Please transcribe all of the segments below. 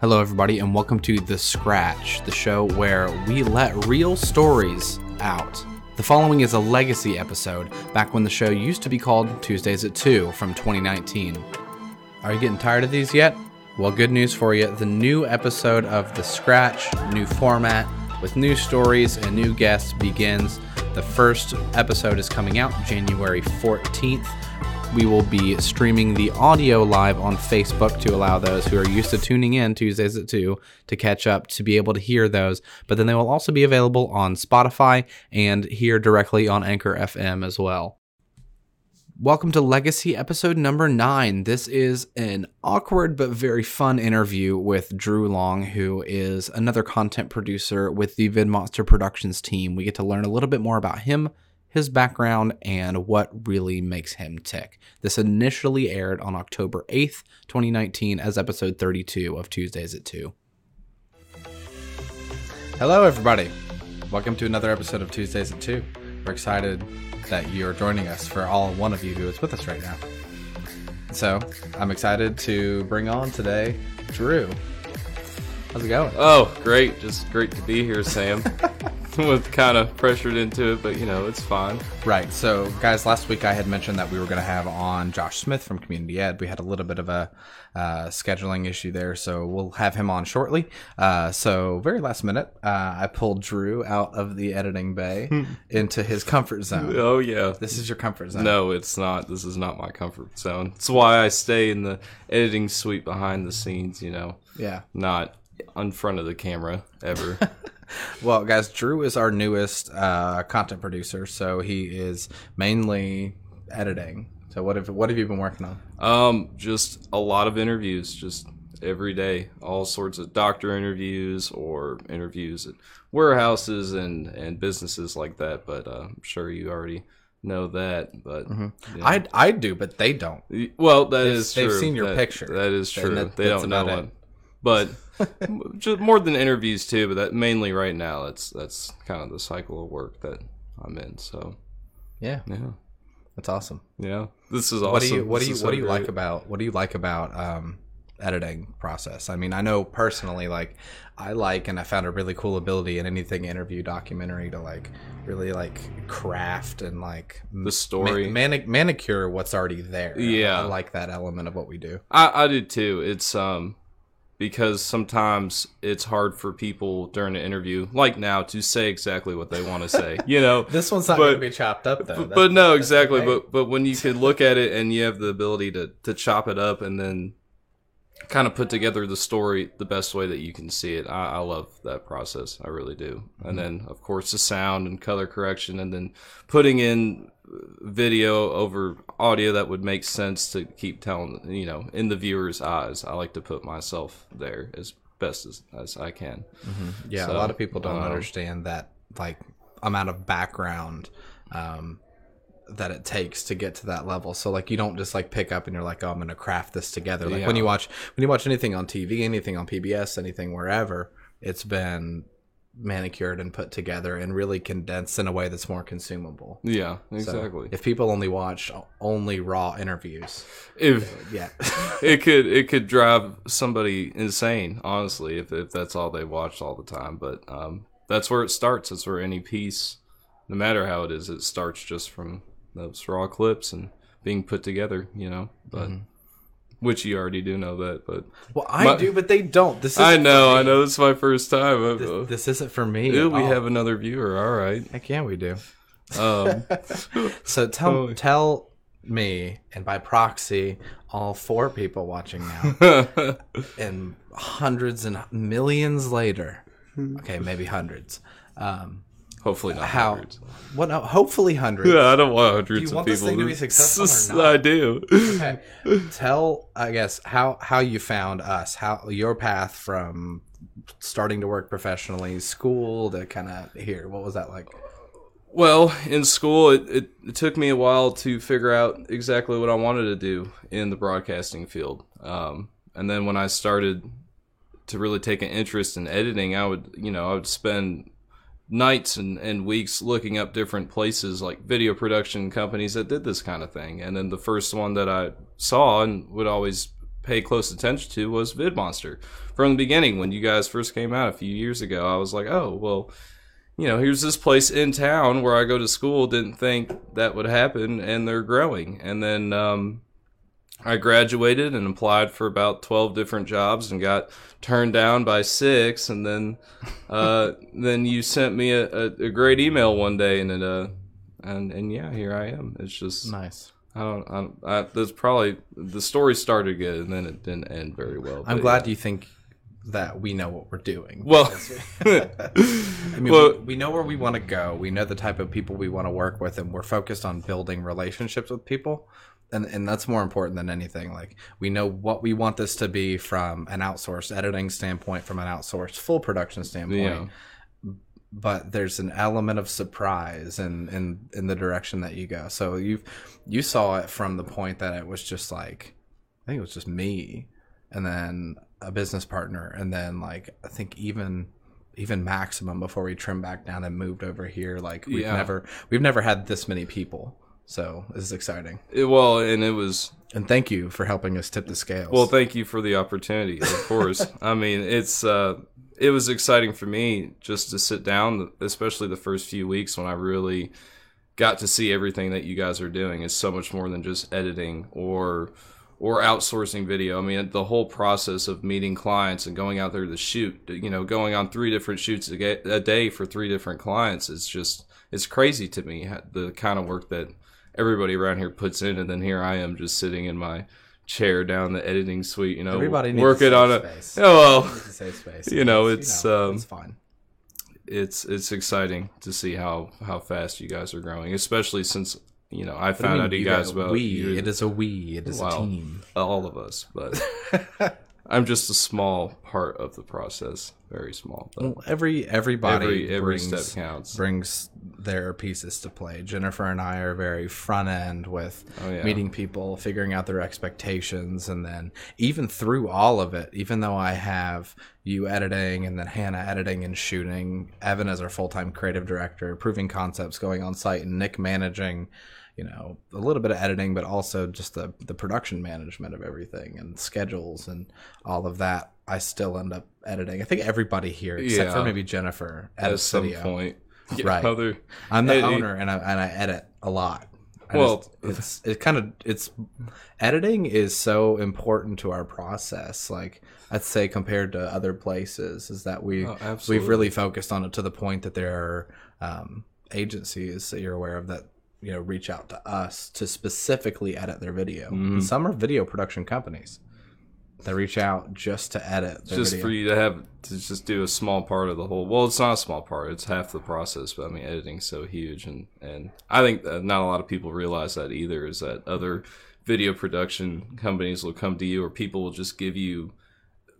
Hello, everybody, and welcome to The Scratch, the show where we let real stories out. The following is a legacy episode, back when the show used to be called Tuesdays at 2 from 2019. Are you getting tired of these yet? Well, good news for you. The new episode of The Scratch, new format, with new stories and new guests begins. The first episode is coming out January 14th. We will be streaming the audio live on Facebook to allow those who are used to tuning in Tuesdays at 2 to catch up to be able to hear those. But then they will also be available on Spotify and here directly on Anchor FM as well. Welcome to Legacy episode number nine. This is an awkward but very fun interview with Drew Long, who is another content producer with the VidMonster Productions team. We get to learn a little bit more about him, his background, and what really makes him tick. This initially aired on October 8th, 2019, as episode 32 of Tuesdays at 2. Hello, everybody. Welcome to another episode of Tuesdays at 2. We're excited that you're joining us for all one of you who is with us right now. So, I'm excited to bring on today Drew. How's it going? Oh, great. Just great to be here, Sam. Was kind of pressured into it, but you know, it's fine. Right. So, guys, last week I had mentioned that we were going to have on Josh Smith from Community Ed. We had a little bit of a uh, scheduling issue there, so we'll have him on shortly. Uh, so, very last minute, uh, I pulled Drew out of the editing bay into his comfort zone. Oh yeah. This is your comfort zone. No, it's not. This is not my comfort zone. It's why I stay in the editing suite behind the scenes, you know, Yeah. not in front of the camera ever. Well, guys, Drew is our newest uh, content producer, so he is mainly editing. So, what have what have you been working on? um, just a lot of interviews, just every day, all sorts of doctor interviews or interviews at warehouses and and businesses like that. But uh, I'm sure you already know that. But yeah. I I do, but they don't. Well, that is they've true. seen your That- picture. That is true. that- they don't know it. But just more than interviews too. But that mainly right now, that's that's kind of the cycle of work that I'm in. So Yeah, yeah, that's awesome. yeah. This is awesome. What do you what This do you what so do you like about what do you like about um, editing process? I mean, I know personally, like I like and I found a really cool ability in anything interview documentary to like really like craft and like The story. manic- manicure what's already there. Yeah. I like that element of what we do. I, I do too. It's um because sometimes it's hard for people during an interview, like now, to say exactly what they want to say. You know, This one's not going to be chopped up though. but, but no, exactly. But but when you could look at it and you have the ability to to chop it up and then kind of put together the story the best way that you can see it, I, I love that process. I really do. Mm-hmm. And then of course the sound and color correction, and then putting in video over audio that would make sense to keep telling you know in the viewer's eyes. I like to put myself there as best as, as I can. Yeah, So, a lot of people don't um, understand that like amount of background um, that it takes to get to that level. So like you don't just like pick up and you're like, oh, I'm gonna craft this together. Like when you watch when you watch anything on TV, anything on PBS, anything wherever, it's been manicured and put together and really condensed in a way that's more consumable. Yeah, So exactly. if people only watch only raw interviews, if yeah, it could it could drive somebody insane honestly if, if that's all they watched all the time but um, that's where it starts that's where any piece no matter how it is it starts just from those raw clips and being put together you know but which you already do know that but well, I My- do, but they don't. This is i know i know this is my first time Uh, This, this isn't for me. Ew, we all. have another viewer all right Heck yeah, we do. um, So tell Totally. tell me, and by proxy, all four people watching now, and hundreds and millions later. Okay, maybe hundreds. Um, hopefully not how? hundreds. What? No, hopefully hundreds. yeah i don't want hundreds do you of want this people thing to be successful i do Okay. Tell, I guess, how how you found us, how your path from starting to work professionally, school to kind of here. What was that like? Well, in school, it, it, it took me a while to figure out exactly what I wanted to do in the broadcasting field. Um, and then when I started to really take an interest in editing, I would, you know, I would spend nights and, and weeks looking up different places like video production companies that did this kind of thing. And then the first one that I saw and would always pay close attention to was VidMonster. From the beginning, when you guys first came out a few years ago, I was like, oh, well, you know, here's this place in town where I go to school. Didn't think that would happen, and they're growing. And then um, I graduated and applied for about 12 different jobs and got turned down by six. And then, uh, then you sent me a, a, a, great email one day and it, uh, and, and yeah, here I am. It's just nice. I don't, I, don't, I there's probably the story started good and then it didn't end very well. I'm glad yeah. you think that we know what we're doing. Well, I mean, well, we, we, know where we want to go. We know the type of people we want to work with, and we're focused on building relationships with people and and that's more important than anything like we know what we want this to be from an outsourced editing standpoint from an outsourced full production standpoint yeah. but there's an element of surprise in in in the direction that you go so you've you saw it from the point that it was just like i think it was just me and then a business partner and then like i think even even maximum before we trimmed back down and moved over here like we've yeah. never we've never had this many people so this is exciting. It, well, and it was. And thank you for helping us tip the scales. Well, thank you for the opportunity. Of course. I mean, it's uh, it was exciting for me just to sit down, especially the first few weeks when I really got to see everything that you guys are doing. It's so much more than just editing or or outsourcing video. I mean, the whole process of meeting clients and going out there to shoot, you know, going on three different shoots a day for three different clients is just it's crazy to me the kind of work that everybody around here puts in, and then here I am just sitting in my chair down the editing suite, you know, everybody working on it. Oh well, space. You know, it's you know, um, it's fine. It's it's exciting to see how how fast you guys are growing, especially since you know I found out you, you guys about we. It is a we. It is well, a team. All of us, but I'm just a small part of the process, very small. Well, every everybody every, every brings, step counts. Brings their pieces to play. Jennifer and I are very front end with oh, yeah. meeting people, figuring out their expectations, and then even through all of it, even though I have you editing and then Hannah editing and shooting, Evan as our full time creative director, proving concepts, going on site, and Nick managing you know a little bit of editing but also just the the production management of everything and schedules and all of that i still end up editing i think everybody here except yeah. for maybe jennifer at some video. point right. other, i'm the owner and I, and I edit a lot. I well just, it's it kind of it's editing is so important to our process like i'd say compared to other places is that we oh, we've really focused on it to the point that there are um, agencies that you're aware of that you know reach out to us to specifically edit their video. Mm. Some are video production companies that reach out just to edit. just video. for you to have to just do a small part of the whole. Well, it's not a small part; it's half the process. But I mean, editing's so huge, and and I think not a lot of people realize that either. Is that other video production companies will come to you, or people will just give you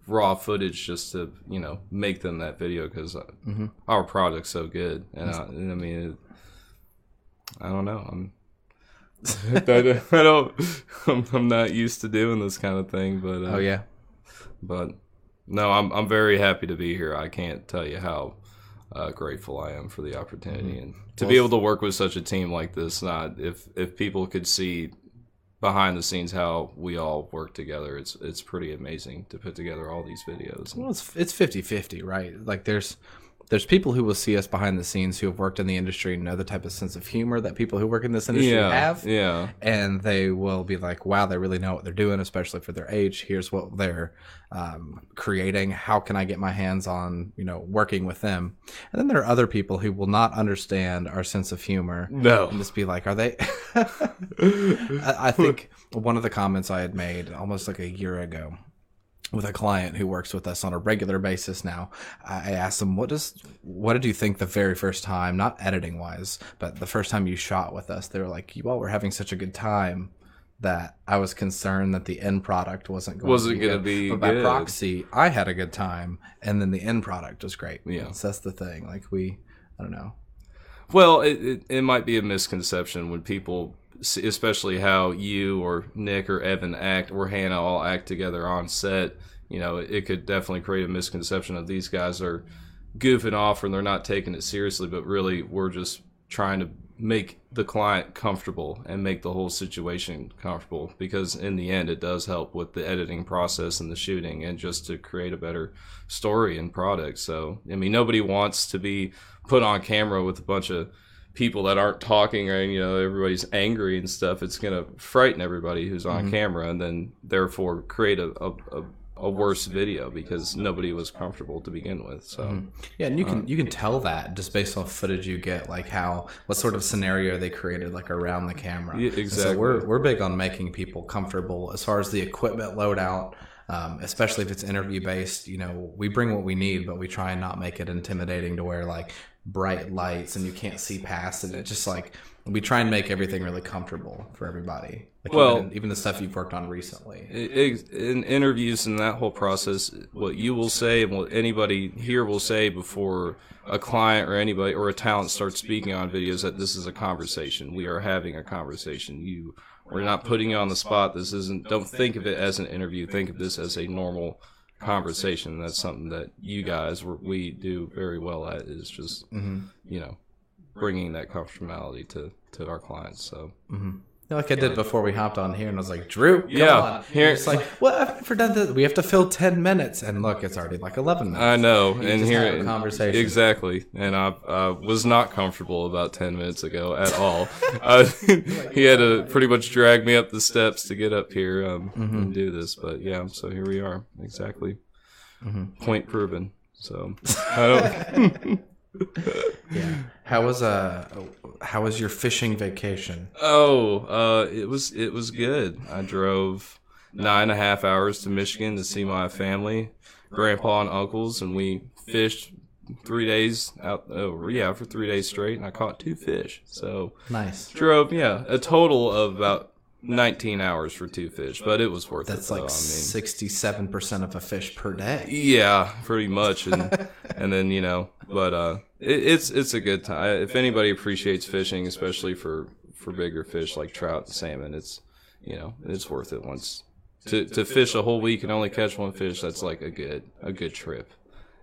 raw footage just to you know make them that video because uh, mm-hmm. our product's so good, and I, and I mean. It, I don't know. I'm I don't. I'm, I'm, not used to doing this kind of thing, but uh, oh yeah, but no, I'm I'm very happy to be here. I can't tell you how uh, grateful I am for the opportunity mm-hmm. and to well, be able to work with such a team like this. Not if if people could see behind the scenes how we all work together, it's it's pretty amazing to put together all these videos. Well, it's it's 50-50, right? Like there's there's people who will see us behind the scenes who have worked in the industry and know the type of sense of humor that people who work in this industry yeah, have. Yeah. And they will be like, wow, they really know what they're doing, especially for their age. Here's what they're um, creating. How can I get my hands on, you know, working with them? And then there are other people who will not understand our sense of humor. No. And just be like, are they? I, I think one of the comments I had made almost like a year ago with a client who works with us on a regular basis now. I asked them what does what did you think the very first time not editing wise but the first time you shot with us? They were like you all were having such a good time that i was concerned that the end product wasn't going wasn't to going to be but by proxy i had a good time and then the end product was great. Yeah. So that's the thing like we i don't know. Well it, it, it might be a misconception when people especially how you or Nick or Evan act or Hannah all act together on set, you know, it could definitely create a misconception of these guys are goofing off and they're not taking it seriously, but really we're just trying to make the client comfortable and make the whole situation comfortable because in the end it does help with the editing process and the shooting and just to create a better story and product. So i mean nobody wants to be put on camera with a bunch of people that aren't talking and you know everybody's angry and stuff it's going to frighten everybody who's on mm-hmm. camera and then therefore create a, a, a, a worse video because nobody was comfortable to begin with so mm-hmm. Yeah, and you can um, you can tell that just based off footage you get, like how what sort of scenario they created, like around the camera. Yeah, And So exactly. we're we're big on making people comfortable as far as the equipment loadout, um, especially if it's interview based. You know, we bring what we need, but we try and not make it intimidating to where like bright lights and you can't see past it. It's just like we try and make everything really comfortable for everybody. Like Well- even, even the stuff you've worked on recently. Ex- in interviews and that whole process, what you will say and what anybody here will say before a client or anybody or a talent starts speaking on videos that this is a conversation. We are having a conversation. You, we're not putting you on the spot. This isn't. Don't think of it as an interview. Think of this as a normal conversation. That's something that you guys we do very well at. Is just mm-hmm. you know bringing that comfortability to to our clients. So. Yeah, Like I did before we hopped on here, and I was like, "Drew, come Yeah, on." here- it's like, "Well, I've never done. We have to fill ten minutes, and look, it's already like eleven minutes." I know, You and here a conversation. exactly, and I uh, was not comfortable about ten minutes ago at all. uh, he had to pretty much drag me up the steps to get up here um, Mm-hmm. and do this, but yeah, so here we are, exactly. Mm-hmm. Point proven. So I don't. Yeah. How was uh how was your fishing vacation? oh, uh, it was it was good. I drove nine and a half hours to Michigan to see my family, grandpa and uncles, and we fished three days out. Oh, yeah, for three days straight, and I caught two fish. So Nice. drove, yeah, a total of about 19 hours for two fish, but it was worth That's it. though. like I mean, sixty-seven percent of a fish per day. yeah, pretty much, and and then you know, but uh, it, it's it's a good time. If anybody appreciates fishing, especially for for bigger fish like trout and salmon, it's you know it's worth it once to to fish a whole week and only catch one fish. That's like a good a good trip.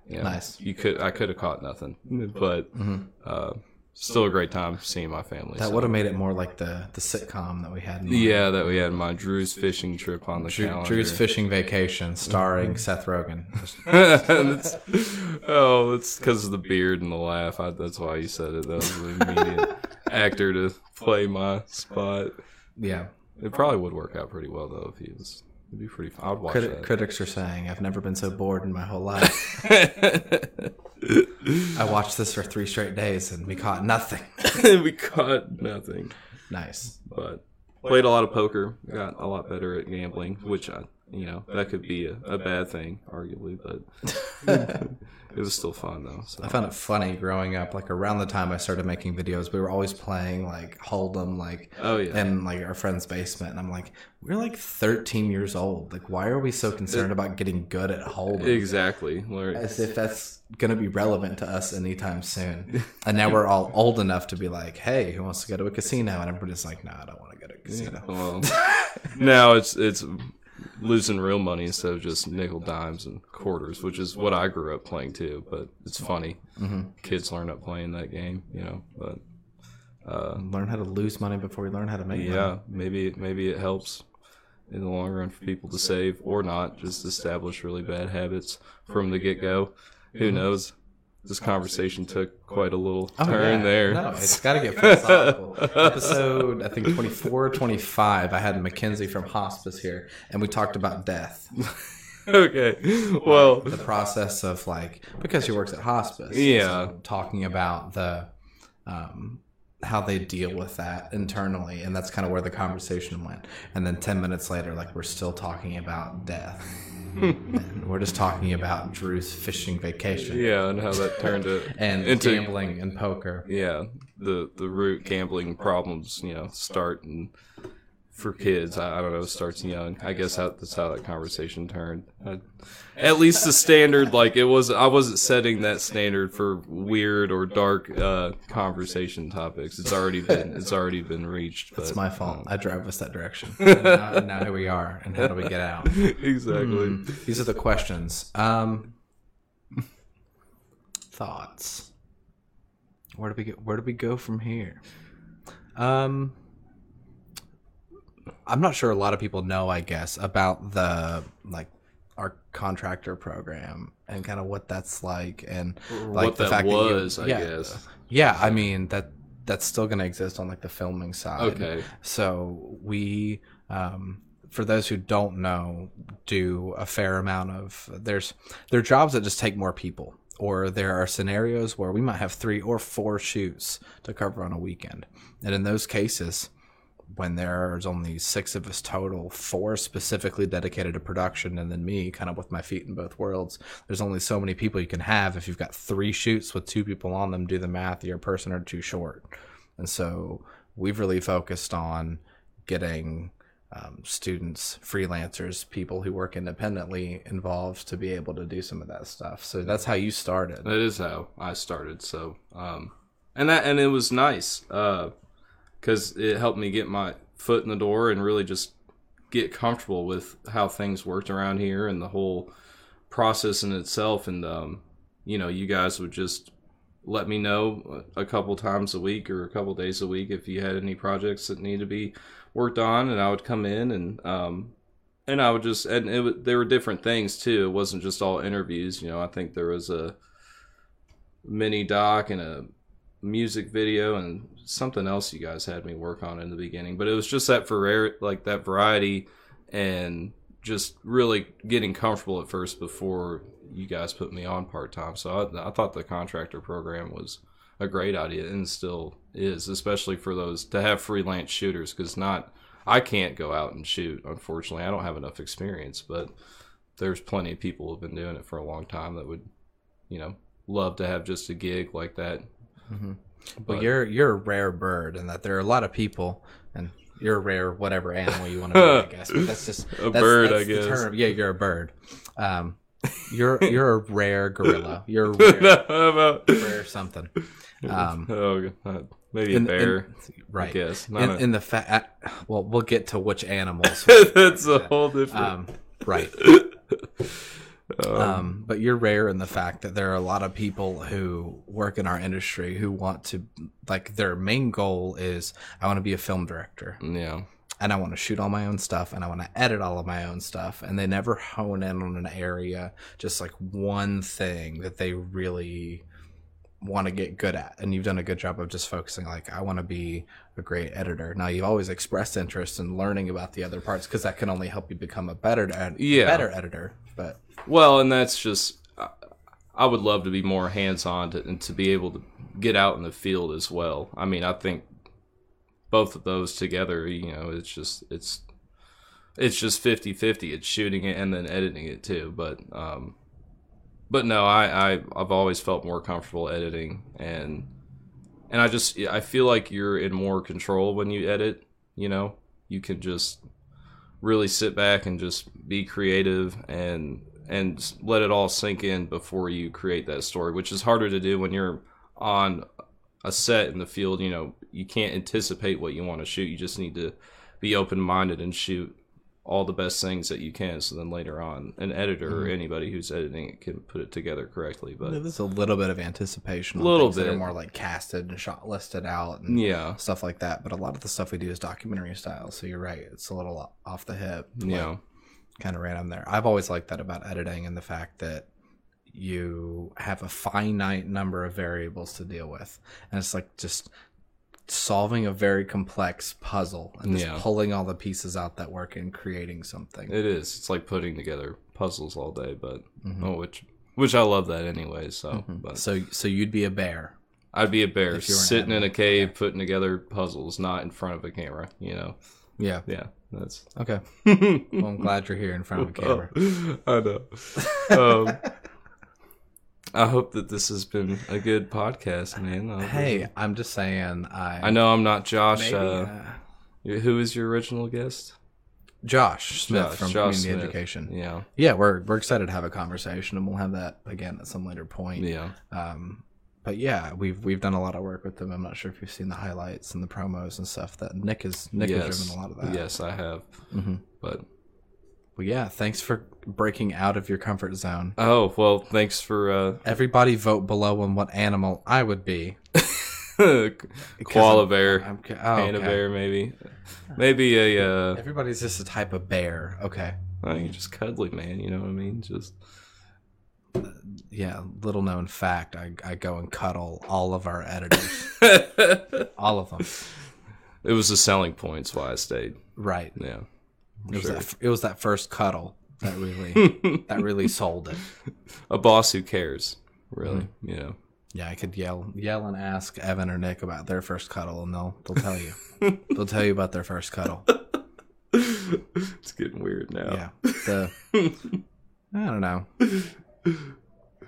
You know, Nice. You could I could have caught nothing, but uh, still a great time seeing my family. That so. would have made it more like the the sitcom that we had. In Yeah, that we had my Drew's fishing trip on the Drew, calendar. Drew's fishing vacation, starring Seth Rogen. That's- oh, it's because of the beard and the laugh. I, that's why you said it. That was the immediate actor to play my spot. Yeah. It probably would work out pretty well though if he was. It'd be pretty. Fun. I'd watch Criti- that. critics are saying I've never been so bored in my whole life. I watched this for three straight days and we caught nothing. we caught nothing, Nice. but played a lot of poker. Got a lot better at gambling, which I, you know, that could be a, a bad thing, arguably, but it was still fun though. So. I found it funny growing up. Like around the time I started making videos, we were always playing like Hold'em, like Oh, yeah. in like our friend's basement. And I'm like, we're like 13 years old. Like, why are we so concerned about getting good at Hold'em? Exactly. Learn- As if that's gonna be relevant to us anytime soon. And now we're all old enough to be like, hey, who wants to go to a casino? And everybody's like, no, I don't want to go to a casino. Well, now it's it's losing real money instead of just nickel dimes and quarters, which is what I grew up playing too. But it's funny, mm-hmm. kids learn up playing that game, you know. But Learn how to lose money before we learn how to make money. yeah, maybe maybe it helps in the long run for people to save or not, just establish really bad habits from the get go. Who knows? This conversation took quite a little Oh, turn yeah. there. No, it's got to get philosophical. Episode, I think 24, 25, I had Mackenzie from hospice here, and we talked about death. okay, well, The process of like, because she works at hospice. Yeah. so talking about the, um, how they deal with that internally. And that's kind of where the conversation went. And then 10 minutes later, like, we're still talking about death. Hmm. and we're just talking about Drew's fishing vacation yeah, and how that turned to and into gambling and poker. yeah the the root gambling problems you know start and for kids I, I don't know starts young i guess how, that's how that conversation turned I, at least the standard like it was i wasn't setting that standard for weird or dark uh conversation topics it's already been it's already been reached but It's my fault. I drove us that direction. And now, now here we are. And how do we get out? exactly These are the questions. Um, thoughts. Where do we go? Where do we go from here? Um, I'm not sure a lot of people know, I guess, about the like our contractor program and kind of what that's like and like what that was, I yeah, guess. Yeah, I mean that that's still going to exist on like the filming side. Okay. So we, um, for those who don't know, do a fair amount of there's there are jobs that just take more people, or there are scenarios where we might have three or four shoots to cover on a weekend, and in those cases, when there's only six of us total, four specifically dedicated to production, and then me, kind of with my feet in both worlds. There's only so many people you can have. If you've got three shoots with two people on them, do the math. You're a person or two short, and so we've really focused on getting um, students, freelancers, people who work independently involved to be able to do some of that stuff. So that's how you started. That is how I started. So, um, and that and it was nice because it helped me get my foot in the door and really just get comfortable with how things worked around here and the whole process in itself. And um, you know, you guys would just let me know a couple times a week or a couple days a week if you had any projects that need to be worked on, and I would come in and um, and I would just and it, there were different things too. It wasn't just all interviews. You know, I think there was a mini doc and a music video and something else you guys had me work on in the beginning. But it was just that for like that variety and just really getting comfortable at first before you guys put me on part time. So I, I thought the contractor program was a great idea and still is, especially for those to have freelance shooters because not I can't go out and shoot. Unfortunately, I don't have enough experience, but there's plenty of people who've been doing it for a long time that would, you know, love to have just a gig like that. But you're you're a rare bird, and that there are a lot of people, and you're a rare whatever animal you want to be, I guess. But that's just A that's, bird, that's I guess. term. Yeah, you're a bird. Um, you're you're a rare gorilla. You're a rare, about rare something. Um, oh, God. maybe a in- in- bear. right. I guess. In, a- in the fact, well, we'll get to which animals. That's a whole different. um, right. Um, but you're rare in the fact that there are a lot of people who work in our industry who want to, like, their main goal is I want to be a film director yeah. and I want to shoot all my own stuff and I want to edit all of my own stuff. And they never hone in on an area, just like one thing that they really want to get good at. And you've done a good job of just focusing, like, I want to be a great editor. Now, you've always expressed interest in learning about the other parts because that can only help you become a better, ed- Yeah. better editor. But Well, and that's just. I- would love to be more hands on to, and to be able to get out in the field as well. I mean, I think both of those together, you know, it's just it's it's just 50-50. It's shooting it and then editing it too. But um, but no, I, I I've always felt more comfortable editing and and I just I feel like you're in more control when you edit. You know, you can just really sit back and just be creative and and let it all sink in before you create that story, which is harder to do when you're on a set in the field. You know, you can't anticipate what you want to shoot. You just need to be open minded and shoot all the best things that you can. So then later on, an editor or mm-hmm. anybody who's editing it can put it together correctly. But there's a little bit of anticipation. A Little things that are bit. more like casted and shot listed out and yeah, stuff like that. But a lot of the stuff we do is documentary style. So you're right. It's a little off the hip. yeah, kind of random there. I've always liked that about editing and the fact that you have a finite number of variables to deal with. And it's like just solving a very complex puzzle and just Yeah. pulling all the pieces out that work and creating something. it is. It's like putting together puzzles all day, but Mm-hmm. oh, which which I love that anyway. So, but so so you'd be a bear. I'd be a bear If you were an sitting in a cave putting together puzzles, not in front of a camera. You know, Yeah. yeah, that's. Okay. well, I'm glad you're here in front of a camera. I know. Um, I hope that this has been a good podcast, man. Hope Hey, I'm just saying I I know I'm not Josh. maybe, uh, uh, who is your original guest? Josh Smith Josh- from Josh Community Smith. Education. Yeah, Yeah, we're we're excited to have a conversation, and we'll have that again at some later point. yeah. Um, but yeah, we've we've done a lot of work with them. I'm not sure if you've seen the highlights and the promos and stuff. That Nick has Nick has driven a lot of that. yes, I have. Mhm. But Well, yeah. Thanks for breaking out of your comfort zone. oh well, thanks for. uh Everybody vote below on what animal I would be. Koala I'm- bear, I'm, oh, panda okay. bear, maybe, maybe a. Uh, Everybody's just a type of bear. Okay. I think you're just cuddly, man. You know what I mean? Just Yeah, little known fact, I, I go and cuddle all of our editors. all of them. It was the selling points why I stayed. Right. Yeah, It was, Sure. that, it was that first cuddle that really that really sold it. a boss who cares, really. Mm-hmm. You know. Yeah, I could yell yell and ask Evan or Nick about their first cuddle and they'll they'll tell you. they'll tell you about their first cuddle. It's getting weird now. Yeah. The I don't know.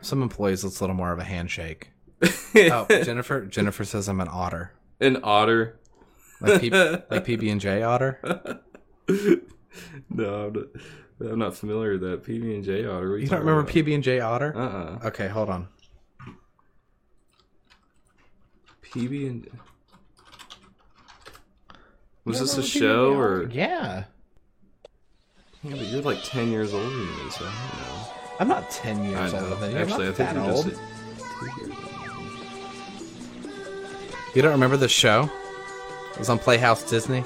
Some employees it's a little more of a handshake. Oh, Jennifer Jennifer says I'm an otter. An otter. Like P, like PB and J otter? No, I'm not, I'm not familiar with that PB and J otter. What You don't remember PB and J otter? Uh uh Okay, hold on. PB and. Was this a show or? Yeah. Yeah, but you're like ten years older than me, so I don't know. I'm not 10 years older than you. Actually, I think that you're old. just two years older. You don't remember the show? It was on Playhouse Disney.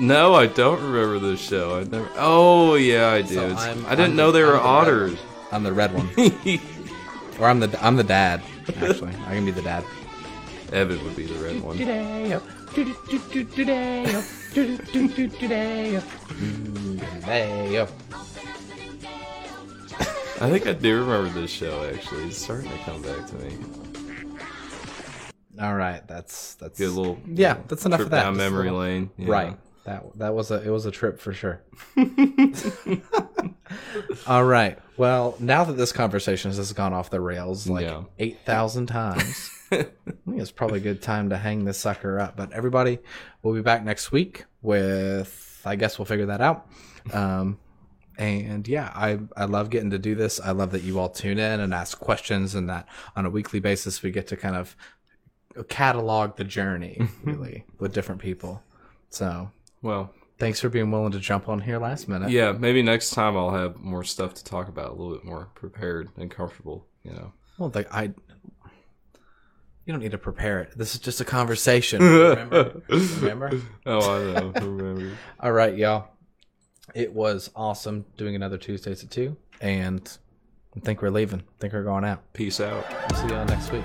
No, I don't remember this show. I never. Oh yeah, I do. So I'm- I didn't I'm know the- they were I'm the otters. one. I'm the red one, or I'm the I'm the dad. Actually, I can be the dad. Evan would be the red one. I think I do remember this show. Actually, it's starting to come back to me. All right, that's that's Get a little yeah. That's enough trip of that. down memory little- lane. Yeah. Right. That that was a it was a trip for sure. All right. Well, now that this conversation has gone off the rails like Yeah. eight thousand times, I think it's probably a good time to hang this sucker up. But everybody, we'll be back next week with I guess we'll figure that out. Um, and yeah, I I love getting to do this. I love that you all tune in and ask questions, and that on a weekly basis we get to kind of catalog the journey really with different people. So Well, thanks for being willing to jump on here last minute. yeah. Maybe next time I'll have more stuff to talk about, a little bit more prepared and comfortable. You know. Well, like I, you don't need to prepare it. This is just a conversation. Remember? Remember? Oh, I know. Remember. All right, y'all. It was awesome doing another Tuesdays at two, and I think we're leaving. I think we're going out. Peace out. See y'all next week.